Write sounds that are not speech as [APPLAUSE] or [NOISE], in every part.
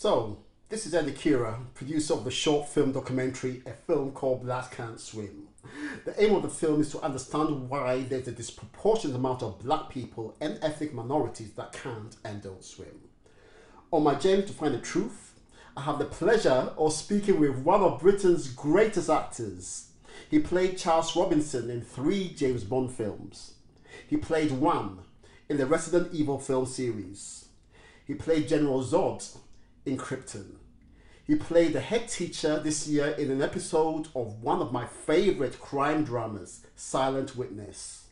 So, this is Ed Accura, producer of the short film documentary A Film Called Black Can't Swim. The aim of the film is to understand why there's a disproportionate amount of black people and ethnic minorities that can't and don't swim. On my journey to find the truth, I have the pleasure of speaking with one of Britain's greatest actors. He played Charles Robinson in three James Bond films. He played one in the Resident Evil film series. He played General Zod in Krypton. He played the head teacher this year in an episode of one of my favorite crime dramas, Silent Witness,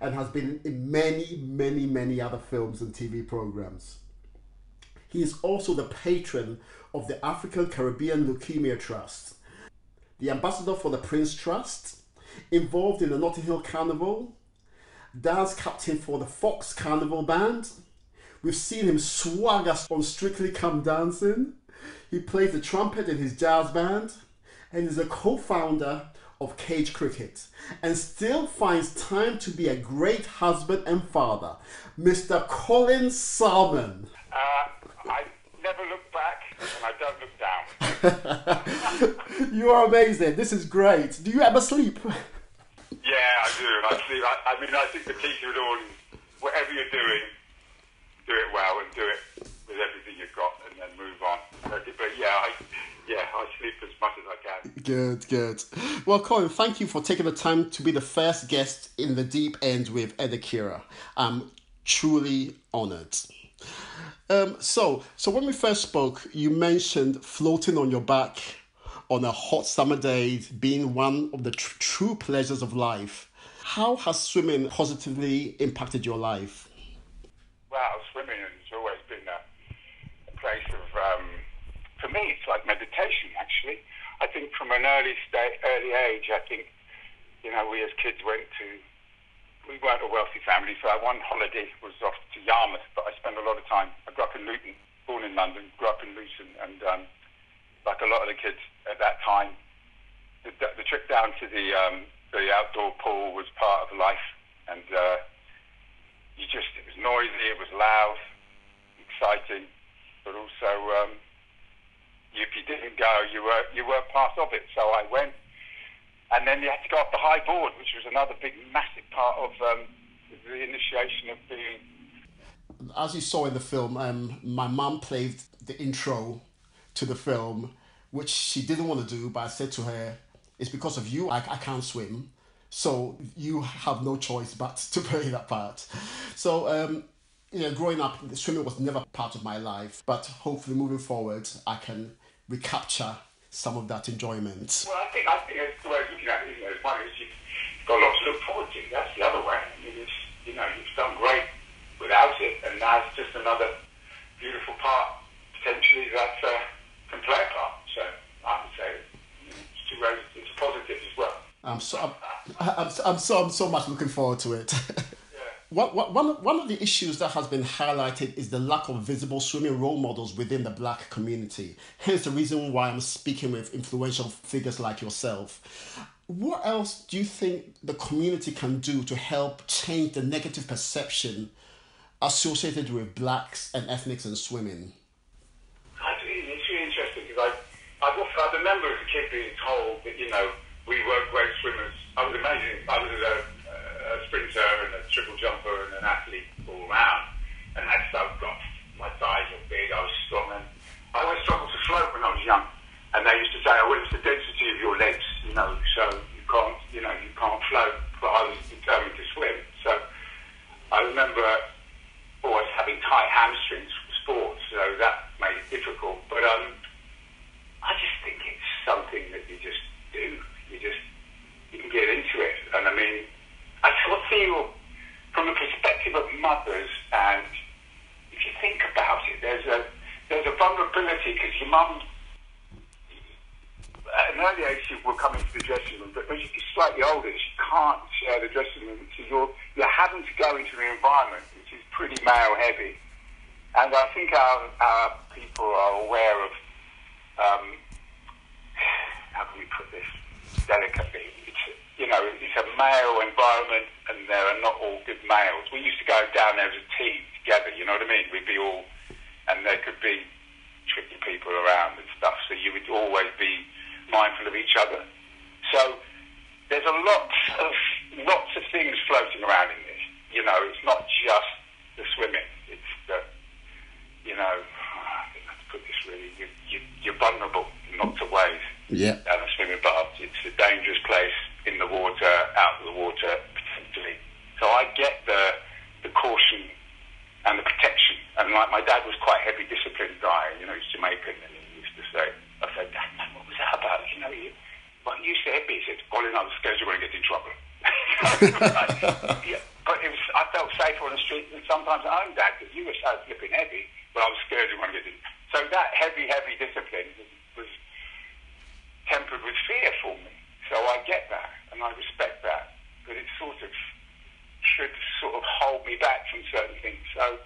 and has been in many, many, many other films and TV programs. He is also the patron of the African Caribbean Leukemia Trust, the ambassador for the Prince Trust, involved in the Notting Hill Carnival, dance captain for the Fox Carnival Band. We've seen him swagger on Strictly Come Dancing. He plays the trumpet in his jazz band and is a co founder of Cage Cricket and still finds time to be a great husband and father. Mr. Colin Salmon. Uh, I never look back and I don't look down. [LAUGHS] you are amazing. This is great. Do you ever sleep? Yeah, I do. I sleep. I, I mean, I think the it all is whatever you're doing, do it well and do it with everything you've got, and then move on. But, yeah, I, yeah, I sleep as much as I can. Good, good. Well, Colin, thank you for taking the time to be the first guest in the deep end with Ed Accura. I'm truly honored. Um, so, so when we first spoke, you mentioned floating on your back on a hot summer day being one of the tr- true pleasures of life. How has swimming positively impacted your life? Well, swimming has always been a, a place of, um, for me, it's like meditation, actually. I think from an early sta- early age, I think, you know, we as kids went to, we weren't a wealthy family, so our one holiday was off to Yarmouth, but I spent a lot of time, I grew up in Luton, born in London, grew up in Luton, and um, like a lot of the kids at that time, the, the trip down to the um, the outdoor pool was part of life, and uh, you just it was noisy, it was loud, exciting, but also um, if you didn't go, you were you were part of it. So I went, and then you had to go off the high board, which was another big, massive part of um, the initiation of being. As you saw in the film, um, my mum played the intro to the film, which she didn't want to do, but I said to her, It's because of you I, I can't swim. So you have no choice but to [LAUGHS] play that part. So, um, you know, growing up, swimming was never part of my life, but hopefully moving forward, I can recapture some of that enjoyment. Well, I think, I think that's the way of looking at it, isn't it? One is you've got a lot to look forward to. That's the other way. I mean, it's, you know, you've done great without it, and now it's just another beautiful part, potentially, that. Uh, can play a part. So I would say it's two ways. It's a positive as well. I'm so I'm, I'm, I'm so I'm so much looking forward to it. [LAUGHS] One, one, one of the issues that has been highlighted is the lack of visible swimming role models within the black community. Hence the reason why I'm speaking with influential figures like yourself. What else do you think the community can do to help change the negative perception associated with blacks and ethnics and swimming? It's really interesting because I I, remember as a kid being told that, you know, we weren't great swimmers. I was amazing. I was a sprinter and a triple jumper and an athlete all round. And that's how I got my thighs were big, I was strong. And I always struggled to float when I was young. And they used to say, oh, well, it's the density of your legs, you know, so you can't, you know, you can't float. But I was determined to swim. So I remember always having tight hamstrings for sports, so that made it difficult. But um, I just think it's something that you just do. You just you can get into it. And I mean, I of feel from the perspective of mothers, and if you think about it, there's a there's a vulnerability because your mum at an early age she will come into the dressing room, but when she's slightly older, she can't share the dressing room. So you're you're having to go into an environment which is pretty male heavy. And I think our, our people are aware of um, how can we put this delicately? It's, you know, it's a male environment there are not all good males. We used to go down there as a team together, you know what I mean? We'd be all, and there could be tricky people around and stuff, so you would always be mindful of each other. So there's a lot of, lots of things floating around in this. You know, it's not just the swimming, it's the, you know, put this really, you, you, you're vulnerable in lots of ways. Yeah. Down the swimming bath. It's a dangerous place in the water, out of the water, so I get the the caution and the protection. And like my dad was quite a heavy disciplined guy. You know, he's Jamaican, and he used to say, I said, Dad, man, what was that about? You know, you, what you said, he said, all in all, scared you're going to get in trouble. [LAUGHS] yeah, but it was, I felt safer on the street than sometimes at home, Dad, because you were so flipping heavy, but I was scared you were going to get in. So that heavy, heavy discipline was, was tempered with fear for me. So I get that, and I respect that. But it sort of should sort of hold me back from certain things. So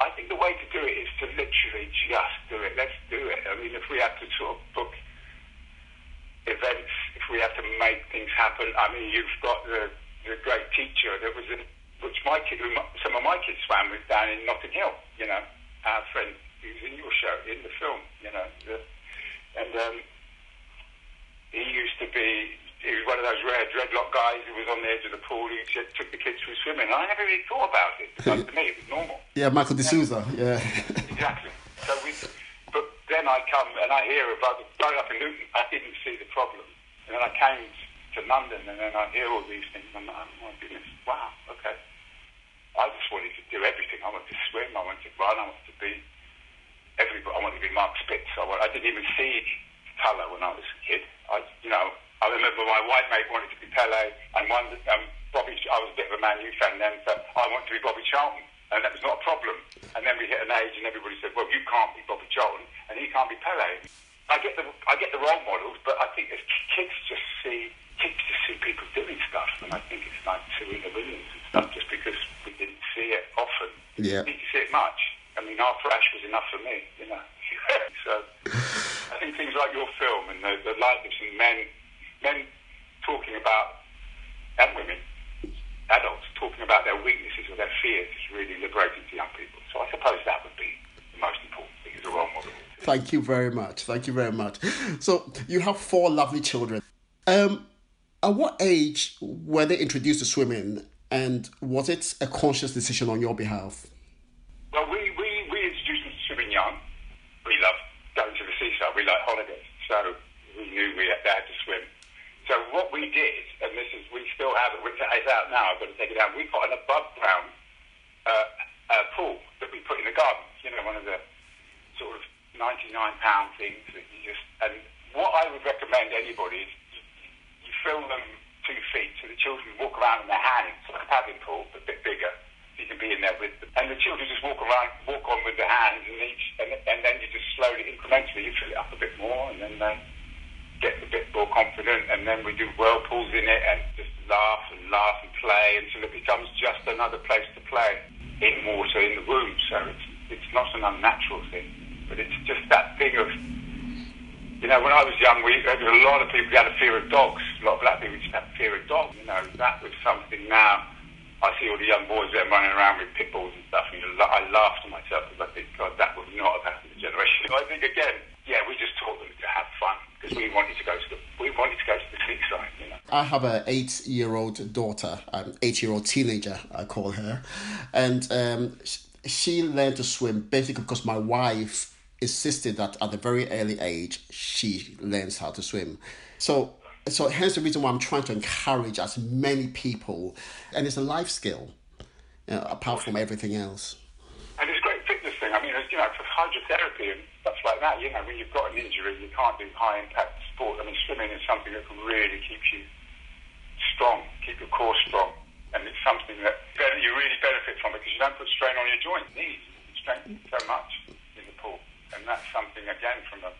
I think the way to do it is to literally just do it. Let's do it. I mean, if we have to sort of book events, if we have to make things you've got the, the great teacher that was in, which my kid, who some of my kids swam with down in Notting Hill, you know, our friend who's in your show, in the film, you know, the, and um, he used to be he was one of those rare dreadlock guys who was on the edge of the pool who took the kids through swimming. I never really thought about it because [LAUGHS] to me it was normal. Yeah, Michael D'Souza. Yeah. exactly. So we, but then I come and I hear about the growing up in Luton. I didn't see the problem, and then I came to London, and then I hear all these things. And I'm like, oh my goodness, wow, okay. I just wanted to do everything. I wanted to swim. I wanted to run. I wanted to be everybody. I wanted to be Mark Spitz. I, I didn't even see colour when I was a kid. I, you know, I remember my white mate wanted to be Pele, and one um, Bobby. I was a bit of a Man U fan then, so I wanted to be Bobby Charlton, and that was not a problem. And then we hit an age, and everybody said, "Well, you can't be Bobby Charlton, and he can't be Pele." I get the I get the role models, but I think as kids just see kids just see people doing stuff, and I think it's like Serena Williams and stuff, just because we didn't see it often. Yeah. We didn't see it much. I mean, our flash was enough for me, you know. so I think things like your film the, the men men talking about, and women, adults talking about their weaknesses or their fears is really liberating to young people. So I suppose that would be the most important thing as a role model. Thank you very much. Thank you very much. So you have four lovely children. Um, at what age were they introduced to swimming, and was it a conscious decision on your behalf? Well, we, we, we introduced them to swimming young. We love going to the seaside. We like holidays. So knew we had, to swim. So what we did, and this is we still have it, is out now. I've got to take it down. We got an above ground uh, uh, pool that we put in the garden. You know, one of the sort of ninety nine pound things that you just. And what I would recommend anybody is you, you fill them two feet so the children walk around in their hands, like a paddling pool, but a bit bigger. You can be in there with them, and the children just walk around, walk on with their hands, and each, and, and then you just slowly, incrementally, you fill it up a bit more, and then they get a bit more confident, and then we do whirlpools in it and just laugh and laugh and play until it becomes just another place to play in water in the room. So it's it's not an unnatural thing, but it's just that thing of you know when I was young, we there a lot of people had a fear of dogs. A lot of black people just had a fear of dogs. You know that was something now. I see all the young boys there running around with pit bulls and stuff, and I laugh to myself because I think, God, that would not have happened the generation. I think again, yeah, we just taught them to have fun because we wanted to go to the we wanted to go to the seaside. You know. I have an eight-year-old daughter, an eight-year-old teenager, I call her, and um, she learned to swim basically because my wife insisted that at a very early age she learns how to swim. So so hence the reason why I'm trying to encourage as many people, and it's a life skill, you know, apart from everything else. And it's a great fitness thing. I mean, you know, for hydrotherapy and stuff like that, you know, when you've got an injury, you can't do high impact sport. I mean, swimming is something that can really keep you strong, keep your core strong, and it's something that you really benefit from because you don't put strain on your joints, knees, you strengthen so much in the pool, and that's something again from a,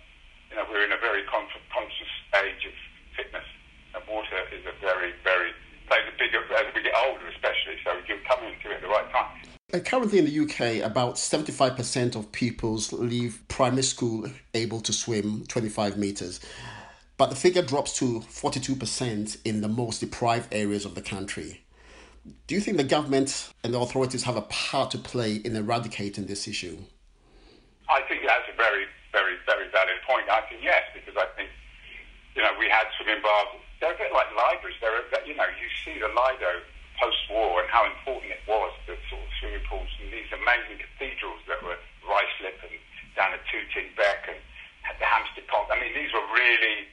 you know, we're in a very conscious age of fitness, and water is a very, very plays a big as we get older, especially. So you're coming into it at the right time. Uh, currently in the UK, about 75% of pupils leave primary school able to swim 25 metres. But the figure drops to 42% in the most deprived areas of the country. Do you think the government and the authorities have a part to play in eradicating this issue? I think that's a very, very, very valid point. I think yes, because I think you know, we had swimming baths. They're a bit like libraries. They're, a, you know, you see the Lido post-war and how important it was, the sort of swimming pools and these amazing cathedrals that were Ruislip and down at Tooting Bec and the Hampstead Pond. I mean, these were really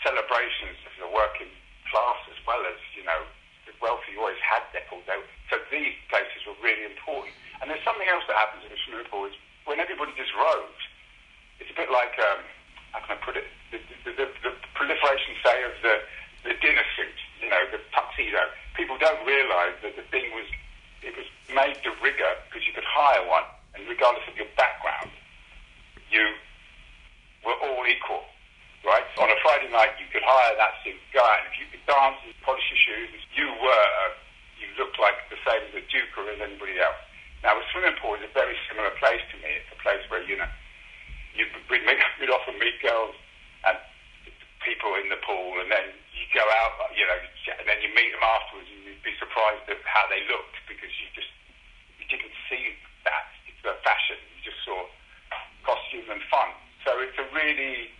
celebrations of the working class as well as, you know, the wealthy always had their pools. So these places were really important. And there's something else that happens in a swimming pool is when everybody just rows, it's a bit like, um, how can I put it, the, the, the, the proliferation, say, of the, the dinner suit, you know, the tuxedo. People don't realise that the thing was, it was made to rigor because you could hire one, and regardless of your background, you were all equal, right? On a Friday night, you could hire that suit, out, and if you could dance and polish your shoes, you were, you looked like the same as a duke or as anybody else. Now, a swimming pool is a very similar place to me. It's a place where, you know, you would [LAUGHS] often meet girls and people in the pool, and then you go out, you know, and then you meet them afterwards, and you'd be surprised at how they looked because you just you didn't see that. It's a fashion. You just saw costume and fun. So it's a really,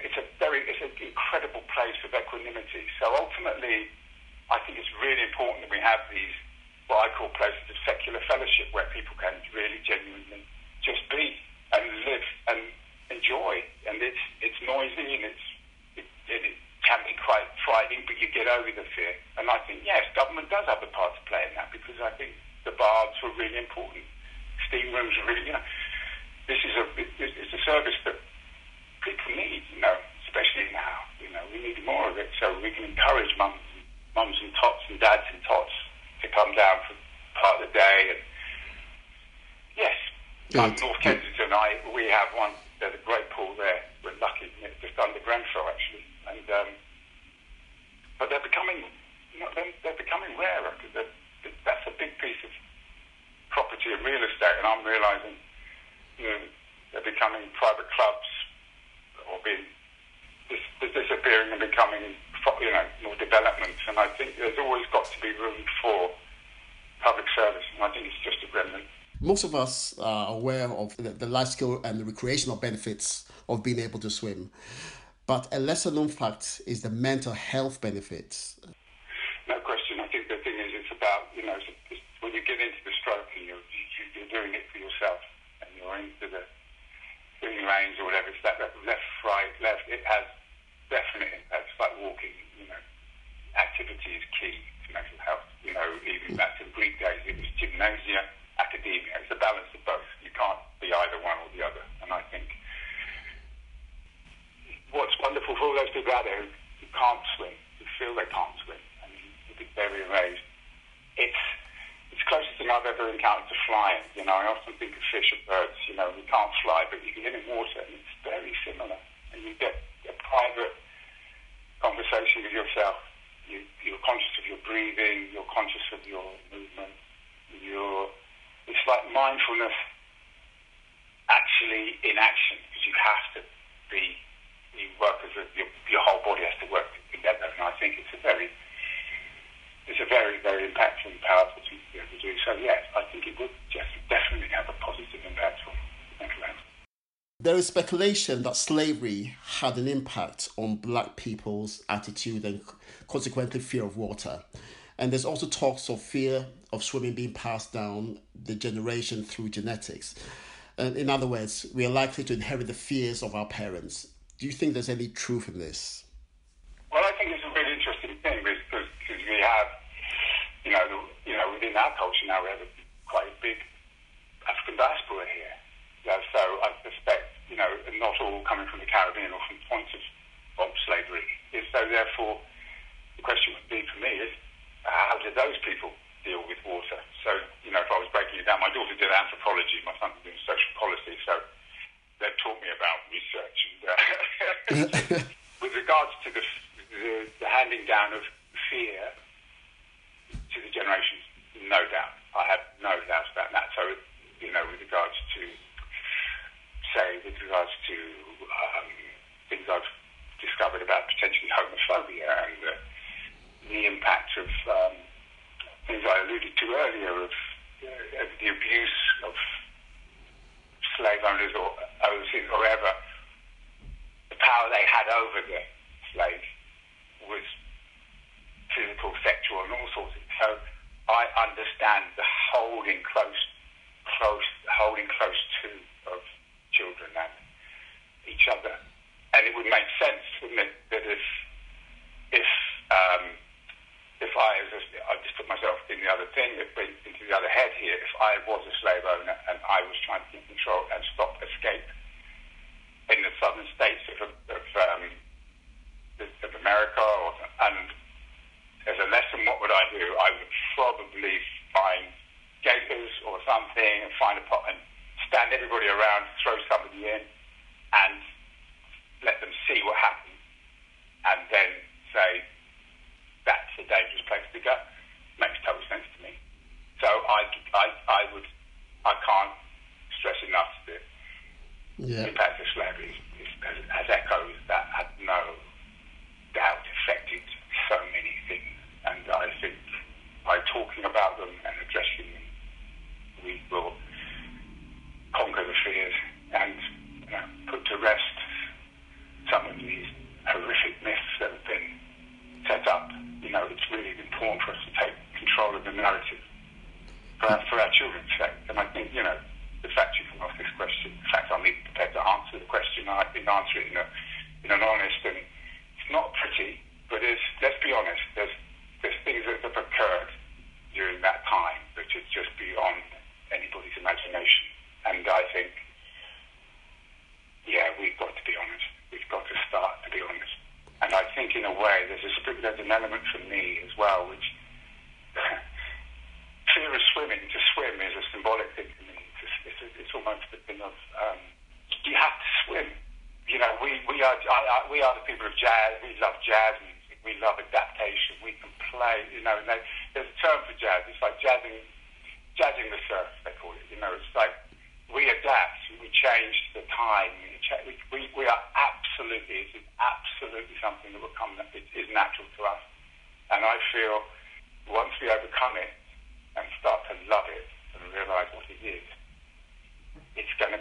it's a very, it's an incredible place of equanimity. So ultimately, I think it's really important that we have these what I call places of secular fellowship where people can really genuinely just be and live and enjoy. And it's it's noisy and it's it, it can be quite frightening, but you get over the fear. And I think yes, government does have a part to play in that because I think the baths were really important. Steam rooms are really you know this is a it's a service that people need. You know, especially now. You know, we need more of it so we can encourage mums mums and tots and dads and tots to come down for part of the day. And yes, yeah, North Kensington, I we have one. There's a great pool there. We're lucky, it's just under Grenfell but they're becoming, you know, they're, they're becoming rarer. They're, that's a big piece of property and real estate, and I'm realizing, you know, they're becoming private clubs or being dis- disappearing and becoming you know, more development. And I think there's always got to be room for public service. And I think it's just a remnant. Most of us are aware of the life skill and the recreational benefits of being able to swim. But a lesser known fact is the mental health benefits. No question. I think the thing is, it's about, you know, when you get into the stroke and you're, you're doing it for yourself and you're into the swimming lanes or whatever, it's that left, right, left, it has definite impacts like walking. You know, activity is key to mental health. You know, even mm. back to the Greek days, it was gymnasia, academia. It's a balance of both. You can't be either one or the other. And I think what's wonderful for all those people out there who, can't swim, who feel they can't swim, and you'd be very amazed. It's it's closest thing I've ever encountered to flying. You know, I often think of fish and birds. You know, we can't fly, but you can get in water, and it's very similar. And you get a private conversation with yourself. You, you're conscious of your breathing. You're conscious of your movement. You're, it's like mindfulness actually in action because you have to be, you work as a, your, your whole body has to work together. And I think it's a very, it's a very, very impactful and powerful thing to be able to do. So yes, I think it would just definitely have a positive impact on mental health. There is speculation that slavery had an impact on black people's attitude and consequently fear of water. And there's also talks of fear of swimming being passed down the generation through genetics. In other words, we are likely to inherit the fears of our parents. Do you think there's any truth in this? Well, I think it's a really interesting thing because, we have, you know, you know, within our culture now we have a, quite a big African diaspora here. Yeah, so I suspect you know, not all coming from the Caribbean or from points of, of slavery. So therefore, the question would be for me is, how did those people deal with water? So, you know, if I was breaking it down, my daughter did anthropology, my son did social policy, so they've taught me about research. With regards to the, the, the handing down of fear to the generations, no doubt.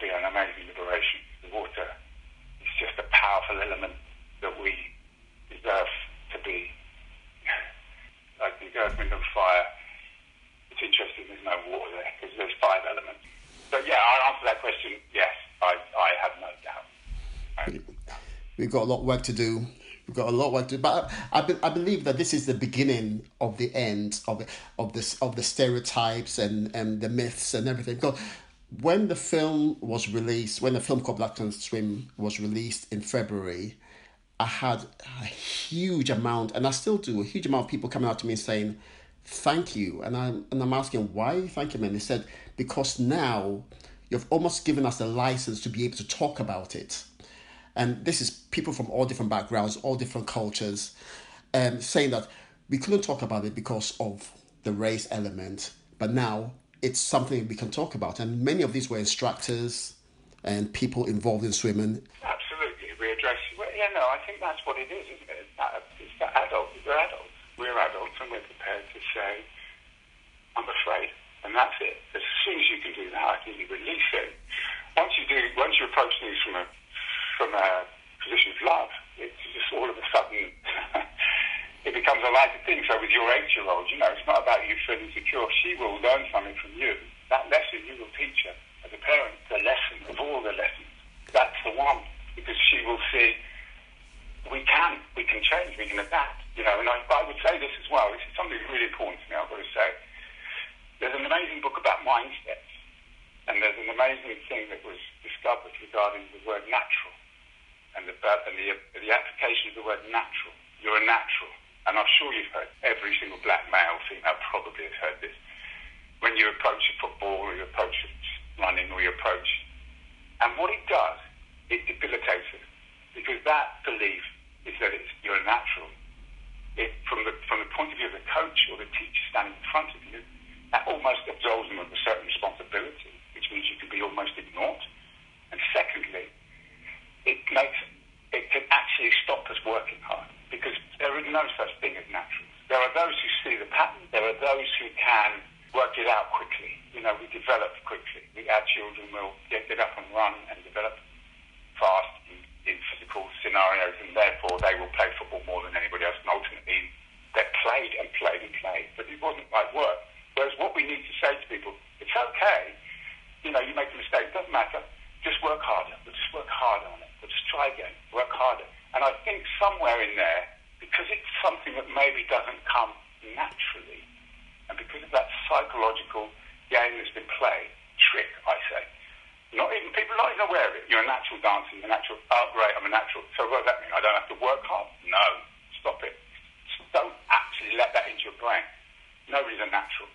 Be an amazing liberation. The water is just a powerful element that we deserve to be. [SIGHS] like the earth, wind, and fire. It's interesting there's no water there because there's five elements. So yeah, I'll answer that question. Yes, I, I have no doubt. We've got a lot of work to do. We've got a lot of work to do, but I, I, I believe that this is the beginning of the end of of this of the stereotypes and, and the myths and everything. Because when the film was released, when the film called Black Can Swim was released in February, I had a huge amount, and I still do, a huge amount of people coming out to me saying, "Thank you," and I'm and I'm asking why thank you, man. They said because now you've almost given us the license to be able to talk about it and this is people from all different backgrounds, all different cultures, um, saying that we couldn't talk about it because of the race element, but now it's something we can talk about. And many of these were instructors and people involved in swimming. Absolutely, we address. Well, yeah, no, I think that's what it is, isn't it? It's that adults. We're adults. We're adults, and we're prepared to say, "I'm afraid," and that's it. As soon as you can do that, I think you release it. Once you do, once you approach things from a from a position of love. It's just all of a sudden [LAUGHS] it becomes a lighter thing. So with your eight-year-old, you know, it's not about you feeling secure. She will learn something from you. That lesson you will teach her as a parent. The lesson of all the lessons. That's the one because she will see we can, we can change, we can adapt. You know, and I, I would say this as well. This is something really important to me. I've got to say. There's an amazing book about mindsets, and there's an amazing thing that was discovered regarding the word natural and the, and the, the application of the word natural. You're a natural. And I'm sure you've heard, every single black male, female probably has heard this. When you approach a football or you approach running or you approach, and what it does, it debilitates it. Because that belief is that it's, you're a natural. It, from, the, from the point of view of the coach or the teacher standing in front of you, that almost absolves them of a certain responsibility, which means you can be almost ignored. And secondly, it makes it can actually stop us working hard because there is no such thing as natural. There are those who see the pattern. There are those who can work it out quickly. You know, we develop quickly. We, our children will get, get up and run and develop fast in, in physical scenarios, and therefore they will play football somewhere in there, because it's something that maybe doesn't come naturally, and because of that psychological game that's been played, trick, I say, not even people not even aware of it. You're a natural dancer. You're a natural. Oh, great, I'm a natural. So what does that mean? I don't have to work hard? No. Stop it. Don't actually let that into your brain. Nobody's a natural.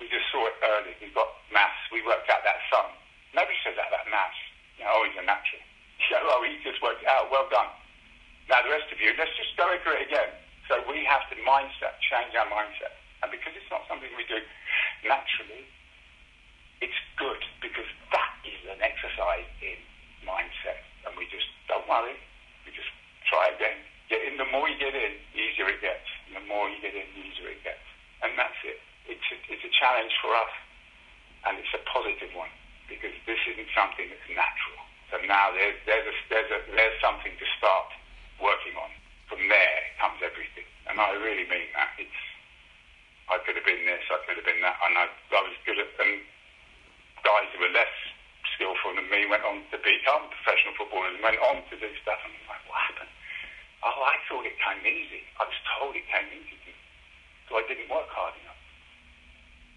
We just saw it early. We've got maths. We worked out that sum. Nobody says that about maths. You know, oh, he's a natural. [LAUGHS] Yeah, oh, well, he just worked it out. Well done. Now the rest of you, let's just go through it again. So we have to mindset, change our mindset. And because it's not something we do naturally, it's good because that is an exercise in mindset. And we just don't worry. We just try again. Get in. The more you get in, the easier it gets. And the more you get in, the easier it gets. And that's it. It's a, it's a challenge for us, and it's a positive one because this isn't something that's natural. So now there's there's a, there's a, there's something to start working on. From there comes everything, and I really mean that. It's I could have been this, I could have been that, and I, I was good at and guys who were less skillful than me went on to become professional footballers and went on to do stuff. And I'm like, what happened? Oh, I thought it came easy. I was told it came easy. So I didn't work hard enough.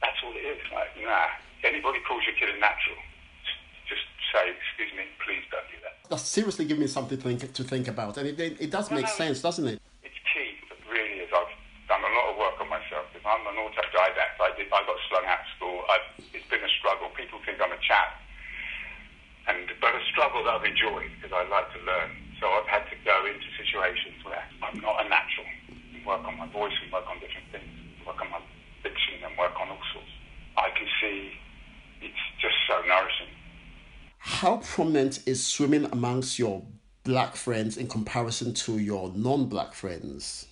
That's all it is. Like, nah. Anybody calls your kid a natural, just say, excuse me, please don't do That give me something to think, to think about. And it, it, it does uh-huh. make sense, doesn't it? It's key. It really is. I've done a lot of work on myself. Because I'm an autodidact. I, did, I got slung out of school. I've, it's been a struggle. People think I'm a chap. And, but a struggle that I've enjoyed because I like to learn. So I've had to go into situations where I'm not a natural. Work on my voice and work on different things. Work on my diction and work on all sorts. I can see it's just so nourishing. How prominent is swimming amongst your black friends in comparison to your non-black friends?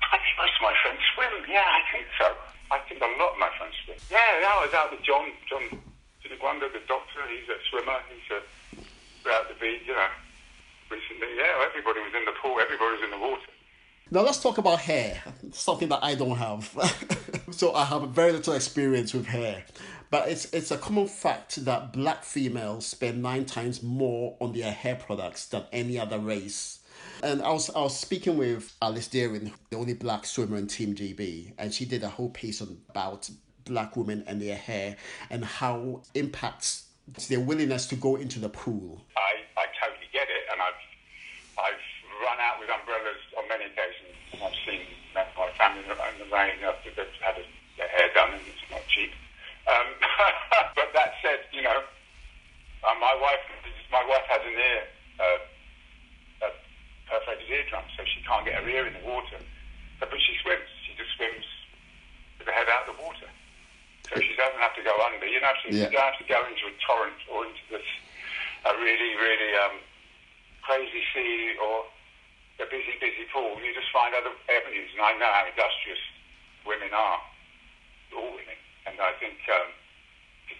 I think most of my friends swim. Yeah, I think so. I think a lot of my friends swim. Yeah, yeah I was out with John, John Tinagwanda, the doctor. He's a swimmer. He's uh, a, out the beach, you know, recently. Yeah, everybody was in the pool. Everybody was in the water. Now let's talk about hair, something that I don't have. [LAUGHS] so I have very little experience with hair. But it's it's a common fact that black females spend nine times more on their hair products than any other race. And I was I was speaking with Alice Dearing, the only black swimmer in Team GB, and she did a whole piece on about black women and their hair and how impacts their willingness to go into the pool. I, I totally get it, and I've I've run out with umbrellas on many occasions. I've seen my family in the rain after they've had their hair done, and it's not cheap. Um, but that said, you know, uh, my wife my wife has an ear, uh, a perforated eardrum, so she can't get her ear in the water. But, but she swims. She just swims with her head out of the water, so she doesn't have to go under. You know, she, yeah. you don't have to go into a torrent or into this a really, really um, crazy sea or a busy, busy pool. You just find other avenues, and I know how industrious women are, all women. And I think, um,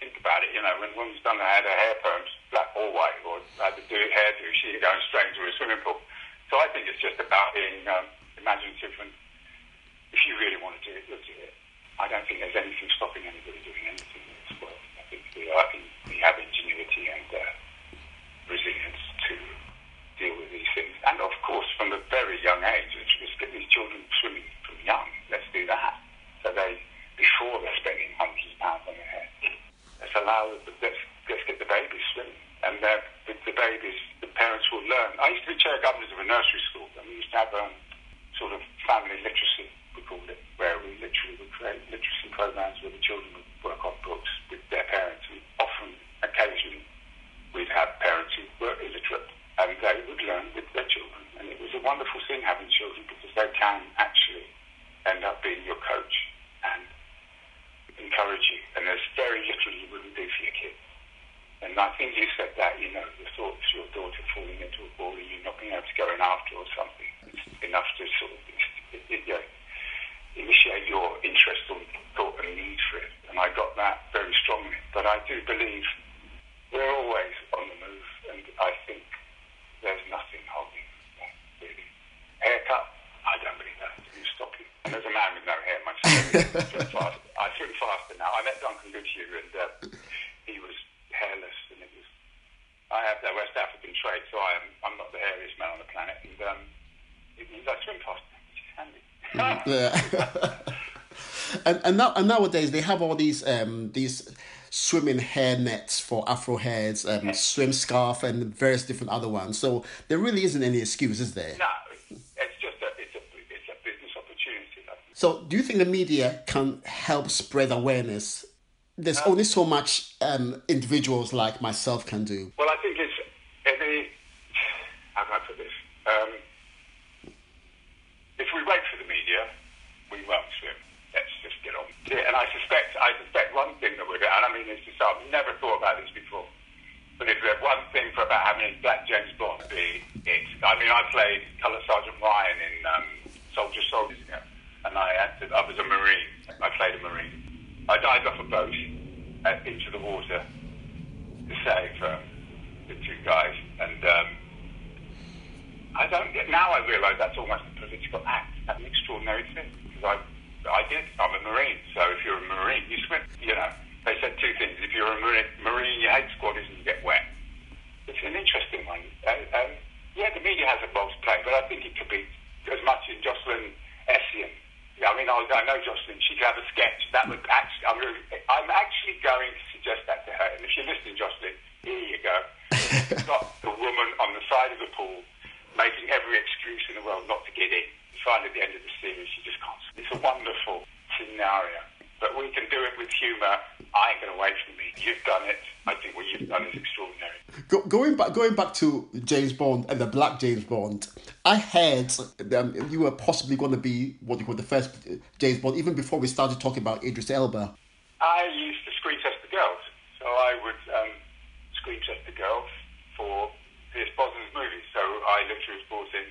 think about it, you know, when women's done had her hair perms, black or white, or had to do hairdo, she's going straight into a swimming pool. So I think it's just about being um, imaginative and if you really want to do it, you'll do it. I don't think there's anything stopping anybody doing anything in this world. I think we, are, we have ingenuity and uh, resilience to deal with these things. And of course, from a very young age, let's get these children swimming from young. Let's do that. So they before they're spending hundreds of pounds. Let's allow, let's, let's get the babies swimming. And uh, the, the babies, the parents will learn. I used to be chair governors of a nursery school, and we used to have um, sort of family literacy, we called it, where we literally would create literacy programs where the children would work on books with their parents. And often, occasionally, we'd have parents who were illiterate, and they would learn with their children. And it was a wonderful thing having children because they can actually end up being your coach and encourage you, and there's very little you wouldn't do for your kids. And I think you said that, you know, the thought of your daughter falling into a pool and you not being able to go in after or something, it's enough to sort of you know, initiate your interest or thought and need for it. And I got that very strongly. But I do believe we're always on the move, and I think there's nothing holding that, really. Haircut, I don't believe that. You stop you. And there's a man with no hair myself. I swim faster now. I Goodhue and uh, he was hairless and it was. I have that West African trait, so I am. I'm not the hairiest man on the planet. And um, it means I swim faster, which Mm, is handy. yeah. [LAUGHS] and and now and nowadays they have all these um these swimming hair nets for afro heads, um, swim scarf, and various different other ones. So there really isn't any excuse, is there? no, it's just a it's a it's a business opportunity. So, do you think the media can help spread awareness? There's only so much um, individuals like myself can do. Well, I think it's any. How can I put this? Um, if we wait for the media, we won't swim. Let's just get on. Yeah, and I suspect, I suspect one thing that we're, and I mean this is, I've never thought about this before, but if we have one thing for about having a black James Bond, be it. I mean, I played Colour Sergeant Ryan in um, Soldier Soldiers, you know, and I to, I was a Marine. I played a Marine. I dived off a boat uh, into the water to save um, the two guys, and um, I don't. Now I realise that's almost a political act. An extraordinary thing because I, I did. I'm a marine, so if you're a marine, you swim. You know, they said two things. If you're a marine, marine you hate squatters and you get wet. It's an interesting one. Uh, um, yeah, the media has a role to play, but I think it could be as much in Jocelyn Esien. Yeah, I mean, I, I know Jocelyn. She could have a sketch. That would actually. I'm, really, I'm actually going to suggest that to her. And if you're listening, Jocelyn, here you go. [LAUGHS] Got the woman on the side of the pool making every excuse in the world not to get in. You find at the end of the series, she just can't. It's a wonderful scenario. But we can do it with humour. I ain't going to wait for me. You've done it. I think what you've done is extraordinary. Go, going back, going back to James Bond and the Black James Bond, I heard um, you were possibly going to be what you call the first James Bond, even before we started talking about Idris Elba. I used to screen test the girls. So I would um, screen test the girls for Pierce Brosnan's movies. So I literally was brought in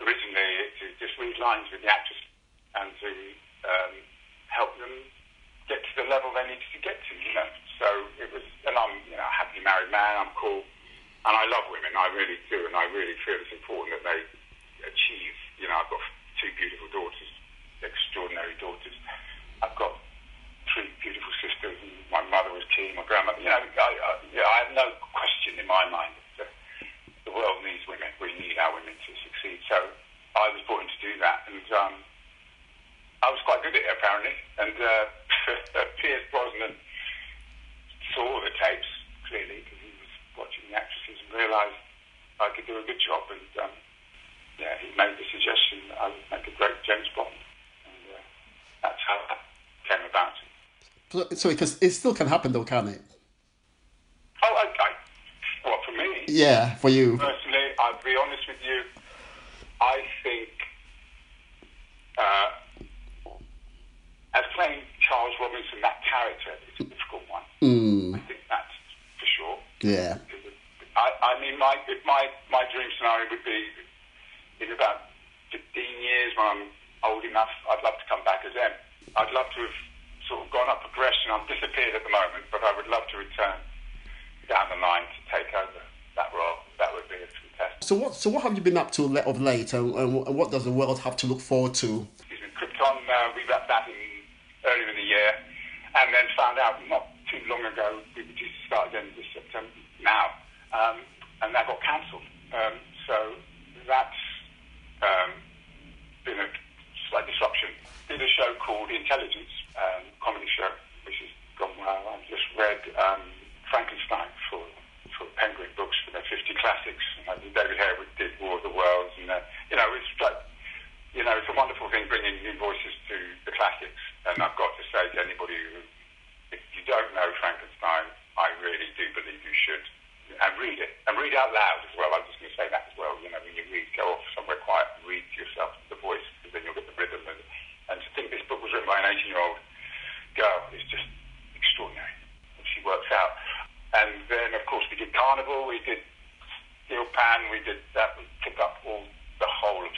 originally to just read lines with the actress and to um, help them get to the level they needed to get to, you know. So it was, and I'm, you know, a happily married man, I'm cool, and I love women, I really do, and I really feel it's important that they achieve, you know, I've got two beautiful daughters, extraordinary daughters. I've got three beautiful sisters, my mother was keen, my grandmother, you know, I, I, yeah, I have no question in my mind that the world needs women, we need our women to succeed. So I was in to do that, and um, I was quite good at it apparently. And uh, [LAUGHS] Pierce Brosnan saw the tapes clearly because he was watching the actresses and realised I could do a good job. And um, yeah, he made the suggestion that I would make a great James Bond, and uh, that's how that came about. So, because it still can happen though, can it? Oh, I, I, what for me? Yeah, for you. Personally, I'll be honest with you. I think, uh, as playing Charles Robinson, that character is a one. I think that's for sure. Yeah. I, I mean, my my my dream scenario would be in about 15 years when I'm old enough. I'd love to come back as M. I'd love to have sort of gone up progression. I'm disappeared at the moment, but I would love to return down the line to take over that role. That would be a fantastic. So what? So what have you been up to of late, and, and what does the world have to look forward to? Excuse me, Krypton, uh, we wrapped that in earlier in the year, and then found out not too long ago we were due to start again this September now, um, and that got cancelled. Um, so that's um, been a slight disruption. Did called Intelligence, um, comedy show, which has gone well. I've just read um, Frankenstein for for Penguin Books for their 50 classics. And David Harewood did War of the Worlds, and uh, you know it's like you know, it's a wonderful thing bringing new voices to the classics. And I've got to say to anybody who, if you don't know Frankenstein, I really do believe you should. And read it. And read out loud as well. I'm just going to say that as well. You know, when you read, go off somewhere quiet and read to yourself the voice, because then you'll get the rhythm. And, and to think this book was written by an 18 year old girl is just extraordinary. And she works out. And then, of course, we did Carnival, we did Steel Pan, we did that. We took up all the whole of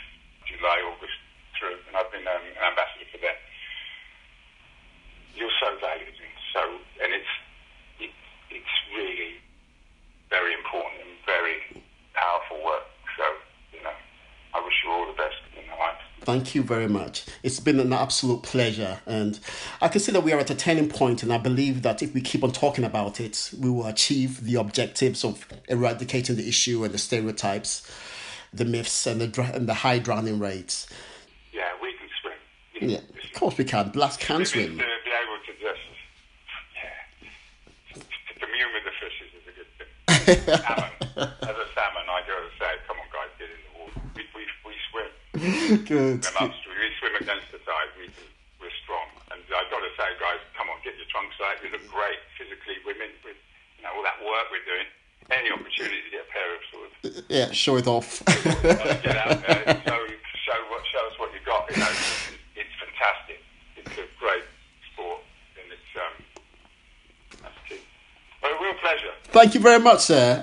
July, August through, and I've been um, an ambassador for them. You're so valued, and so, and it's it, it's really very important and very powerful work. So, you know, I wish you all the best in your life. Thank you very much. It's been an absolute pleasure. And I can see that we are at a turning point, and I believe that if we keep on talking about it, we will achieve the objectives of eradicating the issue and the stereotypes. the myths and the and the high drowning rates. Yeah, we can swim. Yeah, of course we can. Blacks can swim. Be uh, able to just, yeah, with the fishes is a good thing. [LAUGHS] salmon, as a salmon, I go to say, come on guys, get in the water. We, we, we swim. Good. Swim upstream. We swim against the tide. We, we're strong. And I've got to say, guys, come on, get your trunks out. You look great physically. Women, with you know all that work we're doing. Any opportunity to get a pair of sort of Yeah, show it off. [LAUGHS] get out there, show, show what, show us what you got. You know, it's fantastic. It's a great sport, and it's um, that's key. Well, a real pleasure. Thank you very much, sir.